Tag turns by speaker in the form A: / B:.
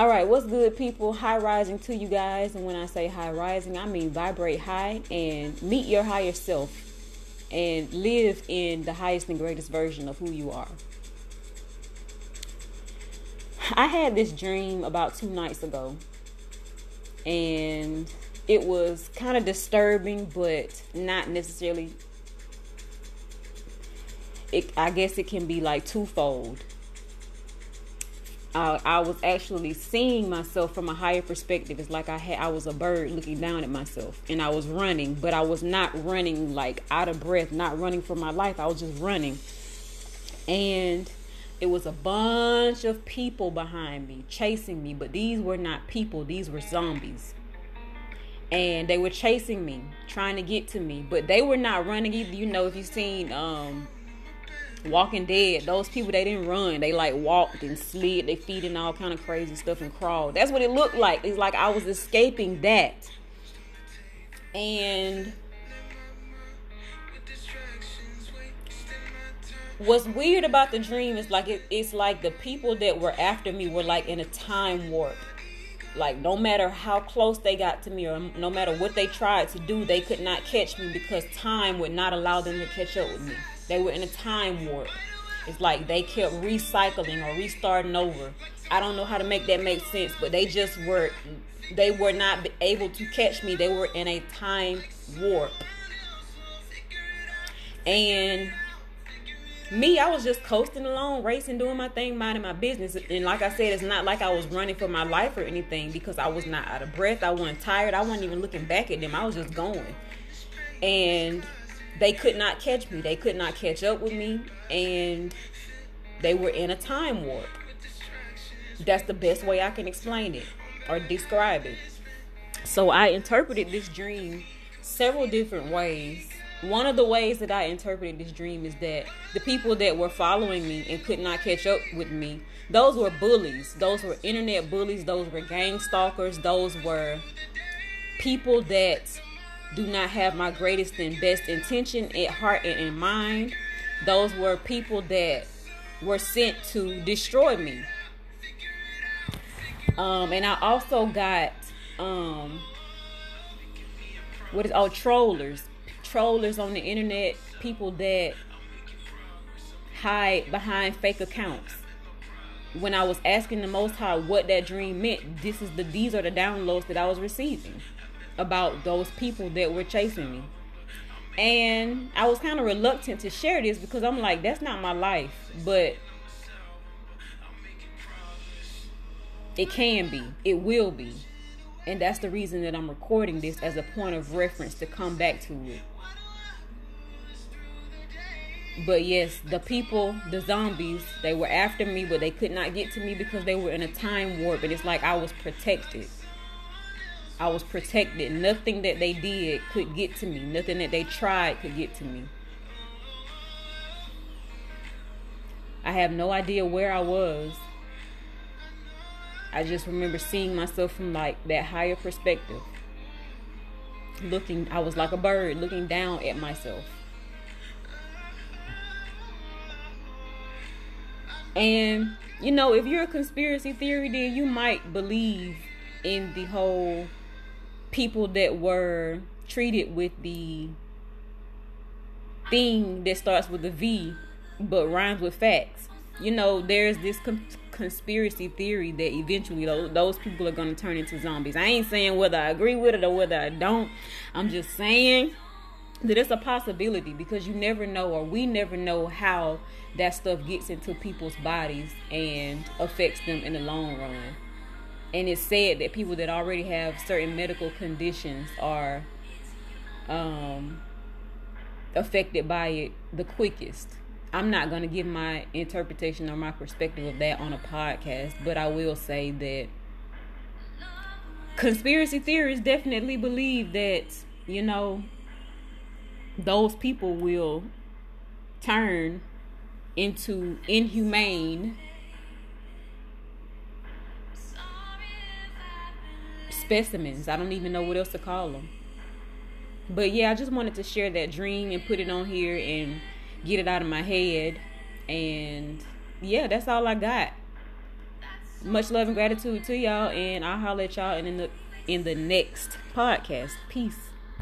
A: All right, what's good, people? High rising to you guys. And when I say high rising, I mean vibrate high and meet your higher self and live in the highest and greatest version of who you are. I had this dream about two nights ago, and it was kind of disturbing, but not necessarily. It, I guess it can be like twofold. I, I was actually seeing myself from a higher perspective. It's like I had I was a bird looking down at myself, and I was running, but I was not running like out of breath, not running for my life. I was just running, and it was a bunch of people behind me chasing me, but these were not people, these were zombies. And they were chasing me, trying to get to me, but they were not running either. You know, if you've seen um Walking Dead, those people they didn't run. They like walked and slid they feet and all kind of crazy stuff and crawled. That's what it looked like. It's like I was escaping that. And what's weird about the dream is like it, it's like the people that were after me were like in a time warp like no matter how close they got to me or no matter what they tried to do they could not catch me because time would not allow them to catch up with me they were in a time warp it's like they kept recycling or restarting over i don't know how to make that make sense but they just were they were not able to catch me they were in a time warp and me, I was just coasting along, racing, doing my thing, minding my business. And like I said, it's not like I was running for my life or anything because I was not out of breath. I wasn't tired. I wasn't even looking back at them. I was just going. And they could not catch me. They could not catch up with me. And they were in a time warp. That's the best way I can explain it or describe it. So I interpreted this dream several different ways one of the ways that I interpreted this dream is that the people that were following me and could not catch up with me, those were bullies. Those were internet bullies. Those were gang stalkers. Those were people that do not have my greatest and best intention at heart and in mind. Those were people that were sent to destroy me. Um, and I also got um, what is all oh, trollers trollers on the internet, people that hide behind fake accounts. When I was asking the Most High what that dream meant, this is the these are the downloads that I was receiving about those people that were chasing me. And I was kind of reluctant to share this because I'm like, that's not my life, but it can be, it will be. And that's the reason that I'm recording this as a point of reference to come back to it. But yes, the people, the zombies, they were after me, but they could not get to me because they were in a time warp. And it's like I was protected. I was protected. Nothing that they did could get to me. Nothing that they tried could get to me. I have no idea where I was. I just remember seeing myself from like that higher perspective. Looking, I was like a bird looking down at myself. And you know, if you're a conspiracy theory, then you might believe in the whole people that were treated with the thing that starts with a V but rhymes with facts. You know, there's this con- conspiracy theory that eventually those, those people are going to turn into zombies. I ain't saying whether I agree with it or whether I don't. I'm just saying that it's a possibility because you never know or we never know how that stuff gets into people's bodies and affects them in the long run. And it's said that people that already have certain medical conditions are um, affected by it the quickest. I'm not going to give my interpretation or my perspective of that on a podcast, but I will say that conspiracy theorists definitely believe that, you know, those people will turn into inhumane specimens. I don't even know what else to call them. But yeah, I just wanted to share that dream and put it on here and get it out of my head. And yeah, that's all I got. much love and gratitude to y'all, and I'll holler at y'all in the in the next podcast. Peace.